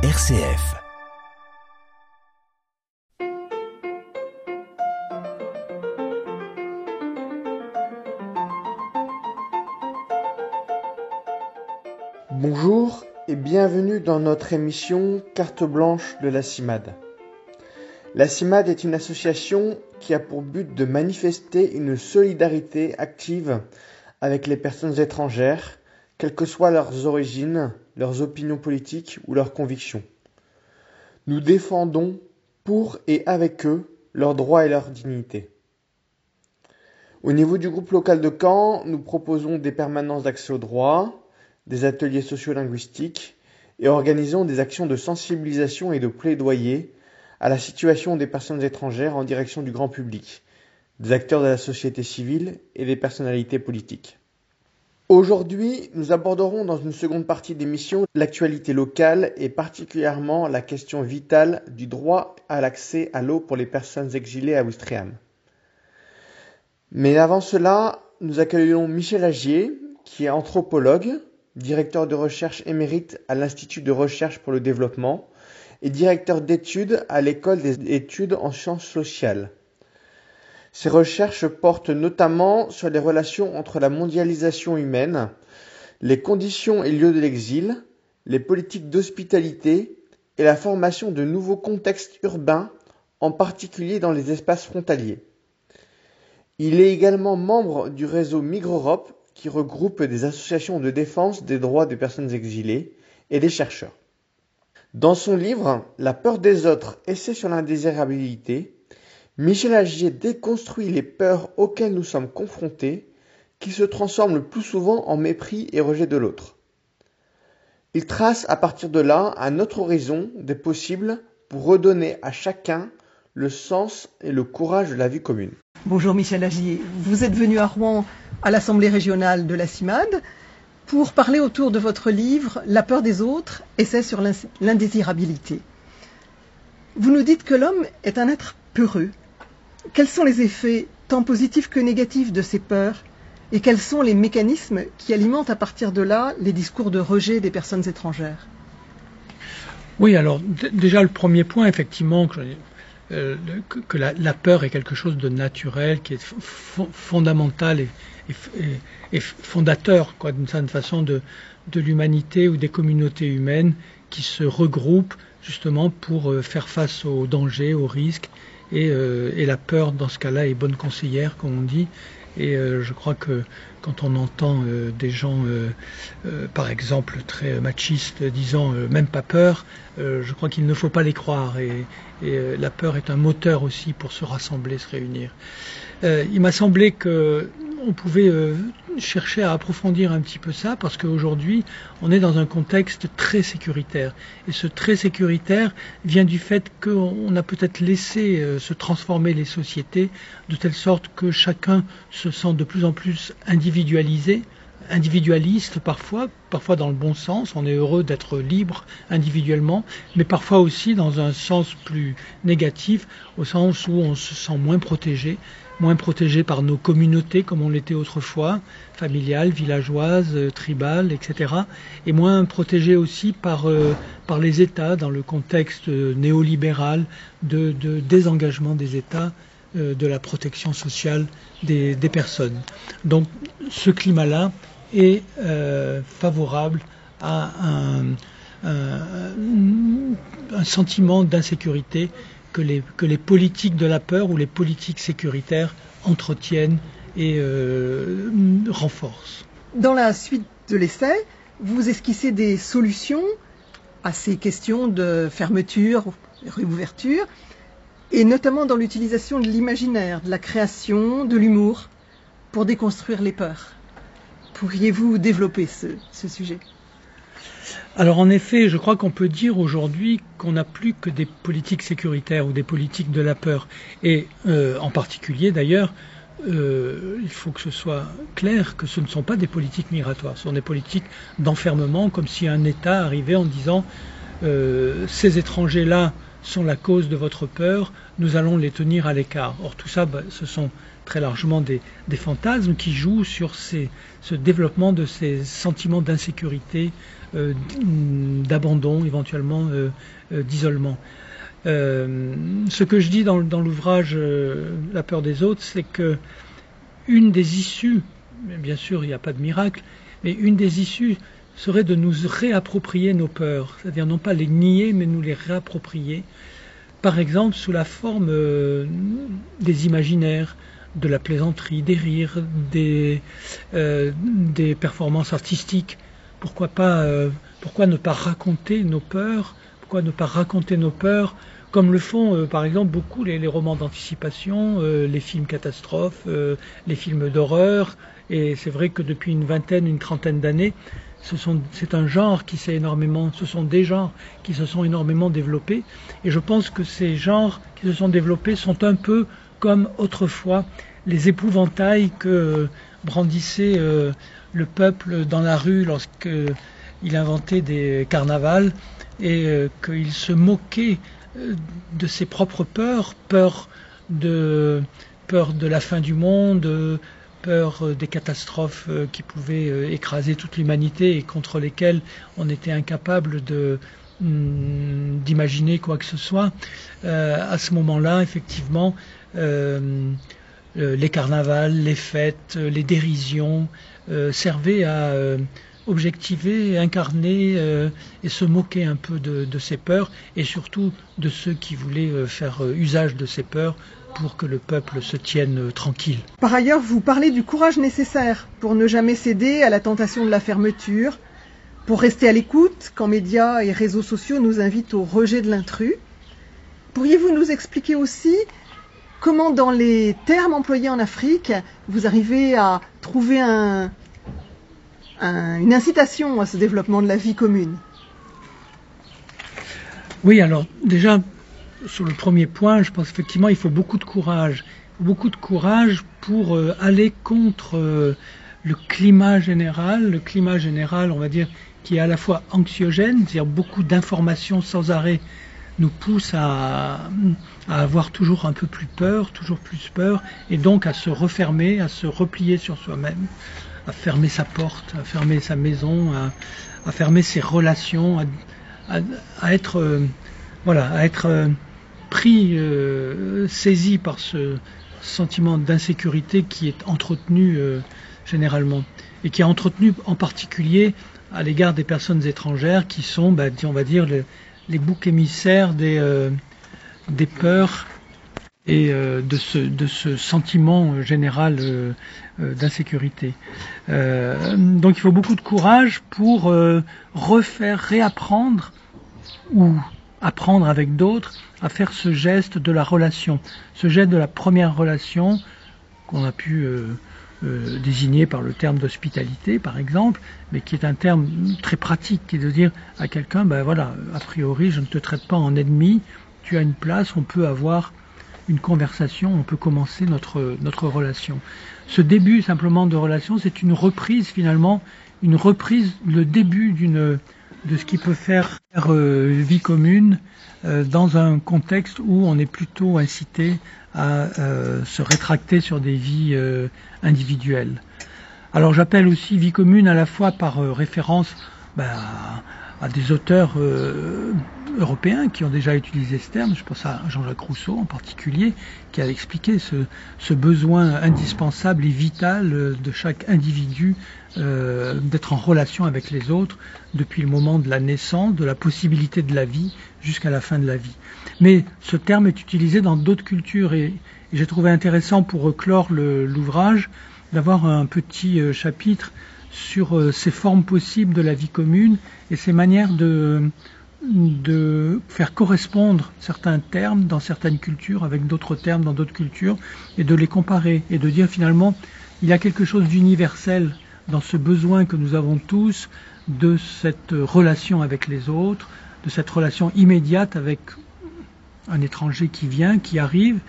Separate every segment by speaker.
Speaker 1: RCF.
Speaker 2: Bonjour et bienvenue dans notre émission Carte blanche de la CIMAD. La CIMAD est une association qui a pour but de manifester une solidarité active avec les personnes étrangères, quelles que soient leurs origines, leurs opinions politiques ou leurs convictions. Nous défendons pour et avec eux leurs droits et leur dignité. Au niveau du groupe local de Caen, nous proposons des permanences d'accès aux droits, des ateliers sociolinguistiques et organisons des actions de sensibilisation et de plaidoyer à la situation des personnes étrangères en direction du grand public, des acteurs de la société civile et des personnalités politiques. Aujourd'hui, nous aborderons dans une seconde partie d'émission l'actualité locale et particulièrement la question vitale du droit à l'accès à l'eau pour les personnes exilées à Ouistreham. Mais avant cela, nous accueillons Michel Agier, qui est anthropologue, directeur de recherche émérite à l'Institut de recherche pour le développement et directeur d'études à l'École des études en sciences sociales. Ses recherches portent notamment sur les relations entre la mondialisation humaine, les conditions et lieux de l'exil, les politiques d'hospitalité et la formation de nouveaux contextes urbains, en particulier dans les espaces frontaliers. Il est également membre du réseau Migre-Europe qui regroupe des associations de défense des droits des personnes exilées et des chercheurs. Dans son livre La peur des autres, essai sur l'indésirabilité, Michel Agier déconstruit les peurs auxquelles nous sommes confrontés, qui se transforment le plus souvent en mépris et rejet de l'autre. Il trace à partir de là un autre horizon des possibles pour redonner à chacun le sens et le courage de la vie commune.
Speaker 3: Bonjour Michel Agier, vous êtes venu à Rouen à l'Assemblée régionale de la CIMAD pour parler autour de votre livre La peur des autres, essai sur l'indésirabilité. Vous nous dites que l'homme est un être peureux, quels sont les effets tant positifs que négatifs de ces peurs et quels sont les mécanismes qui alimentent à partir de là les discours de rejet des personnes étrangères?
Speaker 4: Oui, alors déjà le premier point, effectivement, que, euh, la, peur est quelque chose de naturel, qui est fondamental et, fondateur, d'une certaine façon, de, de l'humanité ou des communautés humaines qui se regroupent justement pour euh, faire face aux dangers, aux risques euh, et, la peur, dans ce cas-là, est bonne conseillère, comme on dit. Et euh, je crois que quand on entend euh, des gens, par exemple, très machistes, disant même pas peur, je crois qu'il ne faut pas les croire. Et, et la peur est un moteur aussi pour se rassembler, se réunir. il m'a semblé que on pouvait euh, chercher à approfondir un petit peu ça parce qu'aujourd'hui, on est dans un contexte très sécuritaire. Et ce très sécuritaire vient du fait qu'on a peut-être laissé euh, se transformer les sociétés de telle sorte que chacun se sent de plus en plus individualisé, individualiste parfois, parfois dans le bon sens, on est heureux d'être libre individuellement, mais parfois aussi dans un sens plus négatif, au sens où on se sent moins protégé, moins protégé par nos communautés comme on l'était autrefois, familiales, villageoises, euh, tribales, etc. Et moins protégé aussi par, euh, par les États dans le contexte euh, néolibéral de, désengagement des États de la protection sociale des, personnes. Donc ce climat-là est favorable à un, un sentiment d'insécurité que les, que les politiques de la peur ou les politiques sécuritaires entretiennent et euh, renforcent.
Speaker 3: Dans la suite de l'essai, vous esquissez des solutions à ces questions de fermeture, réouverture, et notamment dans l'utilisation de l'imaginaire, de la création, de l'humour, pour déconstruire les peurs. Pourriez-vous développer ce sujet?
Speaker 4: Alors en effet, je crois qu'on peut dire aujourd'hui qu'on n'a plus que des politiques sécuritaires ou des politiques de la peur. Et euh, en particulier d'ailleurs, euh, il faut que ce soit clair que ce ne sont pas des politiques migratoires, ce sont des politiques d'enfermement, comme si un État arrivait en disant euh, ces étrangers-là sont la cause de votre peur, nous allons les tenir à l'écart. Or tout ça, bah, ce sont très largement des, fantasmes qui jouent sur ce développement de ces sentiments d'insécurité, euh, d'abandon, éventuellement euh, euh, d'isolement. ce que je dis dans, l'ouvrage La peur des autres, c'est que une des issues, bien sûr il n'y a pas de miracle, mais une des issues serait de nous réapproprier nos peurs, c'est-à-dire non pas les nier, mais nous les réapproprier, par exemple sous la forme des imaginaires, de la plaisanterie, des rires, des, des performances artistiques pourquoi pas, euh, pourquoi ne pas raconter nos peurs? Pourquoi ne pas raconter nos peurs? Comme le font euh, par exemple beaucoup les, romans d'anticipation, euh, les films catastrophes, les films d'horreur. Et c'est vrai que depuis une vingtaine, une trentaine d'années, c'est un genre qui s'est énormément, ce sont des genres qui se sont énormément développés. Et je pense que ces genres qui se sont développés sont un peu comme autrefois les épouvantails que brandissait le peuple dans la rue lorsqu'il inventait des carnavals et euh, qu'il se moquait euh, de ses propres peurs, peur de, de la fin du monde, peur euh, des catastrophes qui pouvaient écraser toute l'humanité et contre lesquelles on était incapable hmm, d'imaginer quoi que ce soit. à ce moment-là, effectivement, les carnavals, les fêtes, les dérisions, euh, servait à euh, objectiver, incarner euh, et se moquer un peu de, de, ces peurs et surtout de ceux qui voulaient faire usage de ces peurs pour que le peuple se tienne tranquille.
Speaker 3: Par ailleurs, vous parlez du courage nécessaire pour ne jamais céder à la tentation de la fermeture, pour rester à l'écoute quand médias et réseaux sociaux nous invitent au rejet de l'intrus. Pourriez-vous nous expliquer aussi comment dans les termes employés en Afrique, vous arrivez à trouver un, une incitation à ce développement de la vie commune?
Speaker 4: Oui, alors déjà, sur le premier point, je pense effectivement il faut beaucoup de courage. Beaucoup de courage pour euh, aller contre euh, le climat général, le climat général, on va dire, qui est à la fois anxiogène, c'est-à-dire beaucoup d'informations sans arrêt nous pousse à, avoir toujours un peu plus peur, toujours plus peur, et donc à se refermer, à se replier sur soi-même, à fermer sa porte, à fermer sa maison, à, fermer ses relations, à, être, euh, voilà, à être euh, pris, euh, saisi par ce sentiment d'insécurité qui est entretenu généralement, et qui est entretenu en particulier à l'égard des personnes étrangères qui sont, bah, on va dire, boucs émissaires des, euh, des peurs et euh, de, ce, de ce sentiment général euh, d'insécurité. donc il faut beaucoup de courage pour refaire, réapprendre ou apprendre avec d'autres à faire ce geste de la relation, ce geste de la première relation qu'on a pu euh, désigné par le terme d'hospitalité, par exemple, mais qui est un terme très pratique, qui est de dire à quelqu'un, ben voilà, a priori, je ne te traite pas en ennemi, tu as une place, on peut avoir une conversation, on peut commencer notre, notre relation. Ce début simplement de relation, c'est une reprise finalement, une reprise, le début d'une de ce qui peut faire euh, vie commune euh, dans un contexte où on est plutôt incité à euh, se rétracter sur des vies individuelles. Alors j'appelle aussi vie commune à la fois par référence ben, à, des auteurs européens qui ont déjà utilisé ce terme, je pense à Jean-Jacques Rousseau en particulier, qui a expliqué ce, ce besoin indispensable et vital de chaque individu d'être en relation avec les autres depuis le moment de la naissance, de la possibilité de la vie jusqu'à la fin de la vie. Mais ce terme est utilisé dans d'autres cultures et, j'ai trouvé intéressant pour clore l'ouvrage d'avoir un petit euh, chapitre sur euh, ces formes possibles de la vie commune et ces manières de, de faire correspondre certains termes dans certaines cultures avec d'autres termes dans d'autres cultures et de les comparer et de dire finalement il y a quelque chose d'universel dans ce besoin que nous avons tous de cette relation avec les autres, de cette relation immédiate avec un étranger qui vient, qui arrive,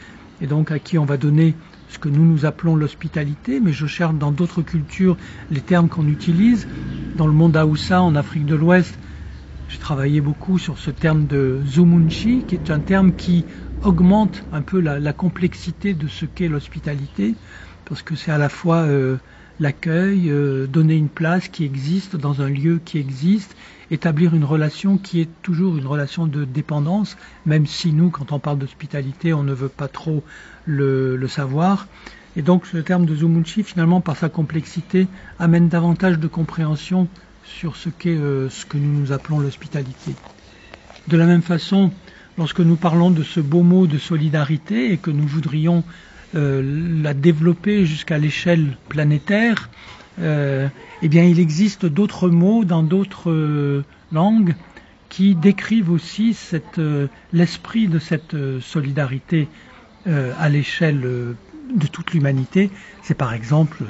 Speaker 4: et donc à qui on va donner ce que nous nous appelons l'hospitalité, mais je cherche dans d'autres cultures les termes qu'on utilise. Dans le monde Aoussa, en Afrique de l'Ouest, j'ai travaillé beaucoup sur ce terme de zumunchi, qui est un terme qui augmente un peu la, complexité de ce qu'est l'hospitalité, parce que c'est à la fois euh, l'accueil, euh, donner une place qui existe dans un lieu qui existe, établir une relation qui est toujours une relation de dépendance, même si nous, quand on parle d'hospitalité, on ne veut pas trop le, savoir. Et donc ce terme de Zumunchi, finalement, par sa complexité, amène davantage de compréhension sur ce qu'est euh, ce que nous nous appelons l'hospitalité. De la même façon, lorsque nous parlons de ce beau mot de solidarité et que nous voudrions la développer jusqu'à l'échelle planétaire, euh, eh bien, il existe d'autres mots dans d'autres langues qui décrivent aussi l'esprit de cette solidarité à l'échelle de toute l'humanité. C'est par exemple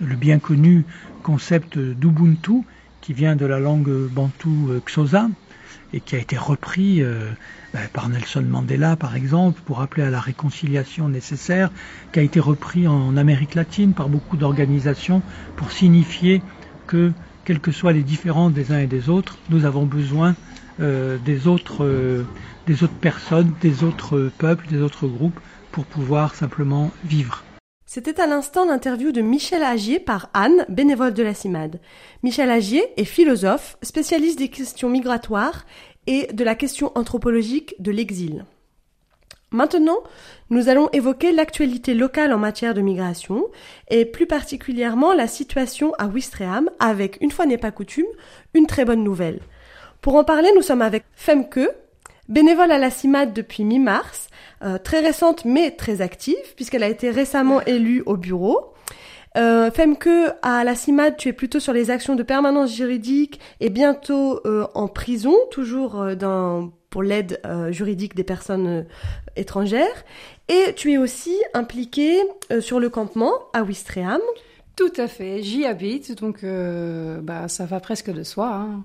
Speaker 4: le bien connu concept d'Ubuntu, qui vient de la langue bantou euh, Xhosa et qui a été repris euh, ben, par Nelson Mandela, par exemple, pour appeler à la réconciliation nécessaire, qui a été repris en Amérique latine par beaucoup d'organisations pour signifier que, quels que soient les différences des uns et des autres, nous avons besoin euh, des, autres, des autres personnes, des autres peuples, des autres groupes pour pouvoir simplement vivre.
Speaker 1: C'était à l'instant l'interview de Michel Agier par Anne, bénévole de la CIMAD. Michel Agier est philosophe, spécialiste des questions migratoires et de la question anthropologique de l'exil. Maintenant, nous allons évoquer l'actualité locale en matière de migration et plus particulièrement la situation à Ouistreham avec, une fois n'est pas coutume, une très bonne nouvelle. Pour en parler, nous sommes avec Femke, bénévole à la CIMAD depuis mi-mars euh, très récente mais très active, puisqu'elle a été récemment élue au bureau. Euh, Femke, à la CIMAD, tu es plutôt sur les actions de permanence juridique et bientôt euh, en prison, toujours euh, pour l'aide juridique des personnes étrangères. Et tu es aussi impliquée sur le campement à Ouistreham.
Speaker 5: Tout à fait, j'y habite, donc bah, ça va presque de soi. Hein.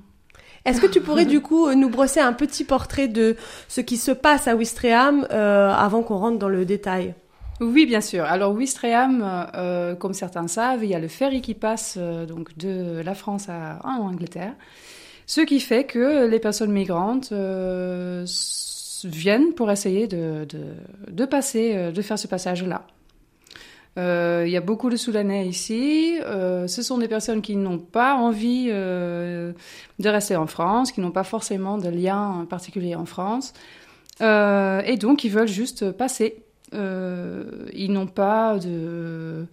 Speaker 1: Est-ce que tu pourrais du coup nous brosser un petit portrait de ce qui se passe à Ouistreham euh, avant qu'on rentre dans le détail?
Speaker 5: Oui, bien sûr. Alors Ouistreham, euh, comme certains savent, il y a le ferry qui passe euh, donc de la France à, en Angleterre, ce qui fait que les personnes migrantes viennent pour essayer de, de passer, de faire ce passage-là. Euh, il y a beaucoup de Soudanais ici. Euh, ce sont des personnes qui n'ont pas envie euh, de rester en France, qui n'ont pas forcément de lien particulier en France, et donc ils veulent juste passer. ils n'ont pas de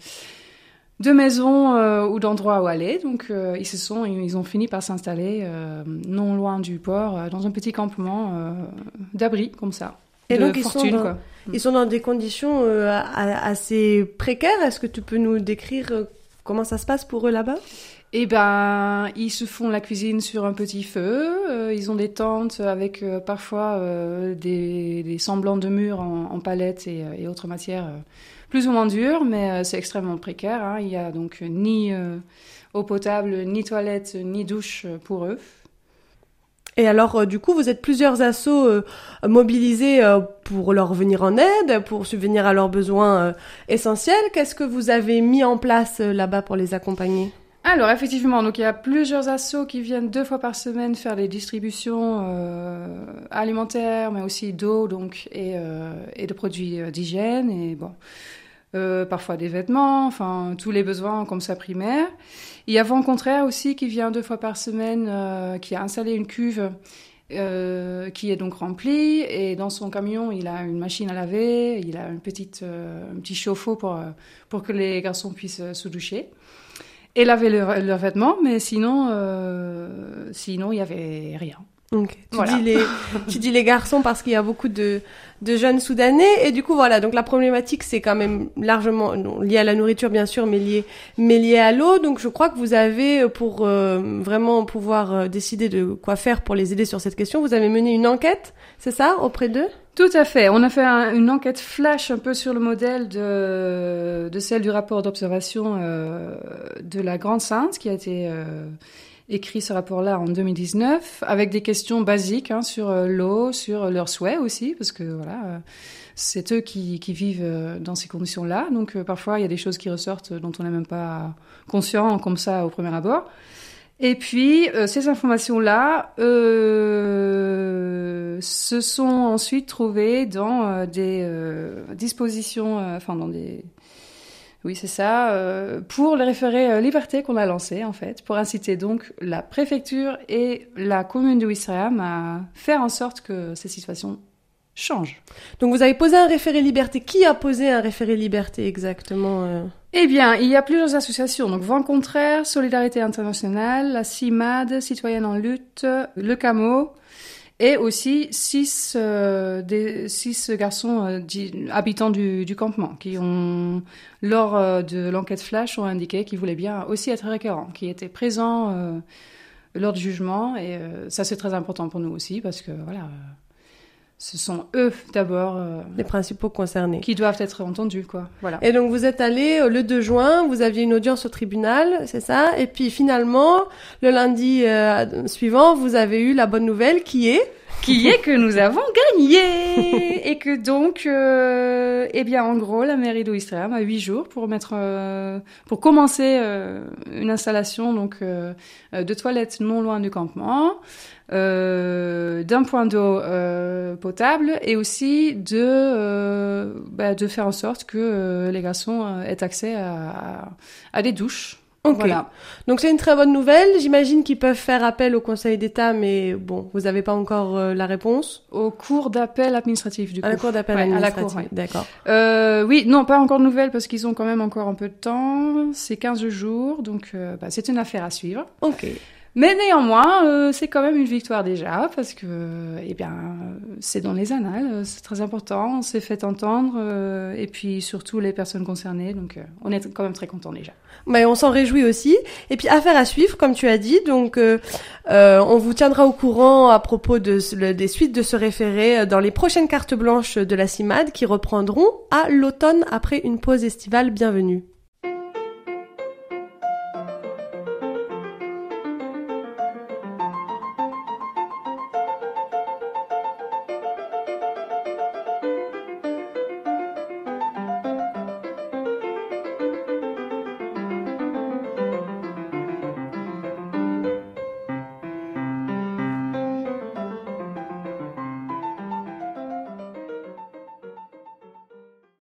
Speaker 5: de maison ou d'endroit où aller, donc ils se sont, ils ont fini par s'installer non loin du port, dans un petit campement d'abri comme ça. Et donc
Speaker 1: ils sont, dans, ils sont dans des conditions euh, assez précaires. Est-ce que tu peux nous décrire euh, comment ça se passe pour eux là-bas?
Speaker 5: Eh ben, ils se font la cuisine sur un petit feu. Euh, ils ont des tentes avec parfois des, semblants de murs en, en palettes et, autres matières plus ou moins dures, mais c'est extrêmement précaire. Hein. Il y a donc ni eau potable, ni toilette, ni douche pour eux.
Speaker 1: Et alors, euh, du coup, vous êtes plusieurs assos euh, mobilisés euh, pour leur venir en aide, pour subvenir à leurs besoins essentiels. Qu'est-ce que vous avez mis en place là-bas pour les accompagner?
Speaker 5: Alors effectivement, donc il y a plusieurs assos qui viennent deux fois par semaine faire les distributions alimentaires, mais aussi d'eau donc et, et de produits d'hygiène et bon, parfois des vêtements, enfin tous les besoins comme ça primaires. Il y a Vent Contraire aussi qui vient deux fois par semaine, euh, qui a installé une cuve euh, qui est donc remplie et dans son camion il a une machine à laver, il a une petite, euh, un petit chauffe-eau pour, pour que les garçons puissent se doucher et laver leurs vêtements, mais sinon, sinon il n'y avait rien.
Speaker 1: Donc, tu, dis les, tu dis les garçons parce qu'il y a beaucoup de, de jeunes Soudanais. Et du coup, voilà, donc la problématique, c'est quand même largement lié à la nourriture, bien sûr, mais lié, mais lié à l'eau. Donc, je crois que vous avez, pour euh, vraiment pouvoir euh, décider de quoi faire pour les aider sur cette question, vous avez mené une enquête, c'est ça, auprès d'eux?
Speaker 5: Tout à fait. On a fait une enquête flash un peu sur le modèle de, de celle du rapport d'observation euh, de la Grande Sainte qui a été euh, écrit ce rapport-là en 2019 avec des questions basiques hein, sur euh, l'eau, sur leurs souhaits aussi, parce que voilà, euh, c'est eux qui, vivent euh, dans ces conditions-là. Donc parfois il y a des choses qui ressortent dont on n'est même pas conscient comme ça au premier abord. Et puis, euh, ces informations-là euh, se sont ensuite trouvées dans euh, des euh, dispositions, euh, enfin dans des... Oui, c'est ça, euh, pour le référé euh, liberté qu'on a lancé, en fait, pour inciter donc la préfecture et la commune de Ouistreham à faire en sorte que ces situations changent.
Speaker 1: Donc vous avez posé un référé liberté. Qui a posé un référé liberté exactement euh?
Speaker 5: Eh bien, il y a plusieurs associations. Donc, Vent Contraire, Solidarité Internationale, la CIMAD, Citoyenne en Lutte, le CAMO, et aussi six, euh, des, six garçons euh, habitants du, campement qui ont, lors euh, de l'enquête flash, ont indiqué qu'ils voulaient bien aussi être récurrents, qui étaient présents lors du jugement. Et ça, c'est très important pour nous aussi parce que, voilà, ce sont eux d'abord euh,
Speaker 1: Les principaux concernés.
Speaker 5: qui doivent être entendus, quoi. Voilà.
Speaker 1: Et donc vous êtes allé euh, le 2 juin, vous aviez une audience au tribunal, c'est ça? Et puis finalement, le lundi euh, suivant, vous avez eu la bonne nouvelle qui est?
Speaker 5: Qui est que nous avons gagné et que donc, euh, eh bien, en gros, la mairie d'Ouistreham a huit jours pour mettre, euh, pour commencer euh, une installation donc de toilettes non loin du campement, euh, d'un point d'eau euh, potable et aussi de euh, bah, de faire en sorte que les garçons aient accès à, des douches. Voilà.
Speaker 1: Donc c'est une très bonne nouvelle. J'imagine qu'ils peuvent faire appel au Conseil d'État, mais bon, vous n'avez pas encore euh, la réponse.
Speaker 5: Au cours d'appel administratif du coup.
Speaker 1: À la Cour d'appel
Speaker 5: Ouais, ouais.
Speaker 1: D'accord.
Speaker 5: Euh, oui, non, pas encore de nouvelles parce qu'ils ont quand même encore un peu de temps. C'est 15 jours, donc euh, bah, c'est une affaire à suivre.
Speaker 1: Ok.
Speaker 5: Mais néanmoins, euh, c'est quand même une victoire déjà parce que, eh bien, euh, c'est dans les annales, euh, c'est très important. On s'est fait entendre euh, et puis surtout les personnes concernées, donc euh, on est quand même très contents déjà.
Speaker 1: Mais on s'en réjouit aussi. Et puis affaire à suivre, comme tu as dit. Donc euh, euh, on vous tiendra au courant à propos de, des suites de ce référé euh, dans les prochaines cartes blanches de la CIMAD qui reprendront à l'automne après une pause estivale bienvenue.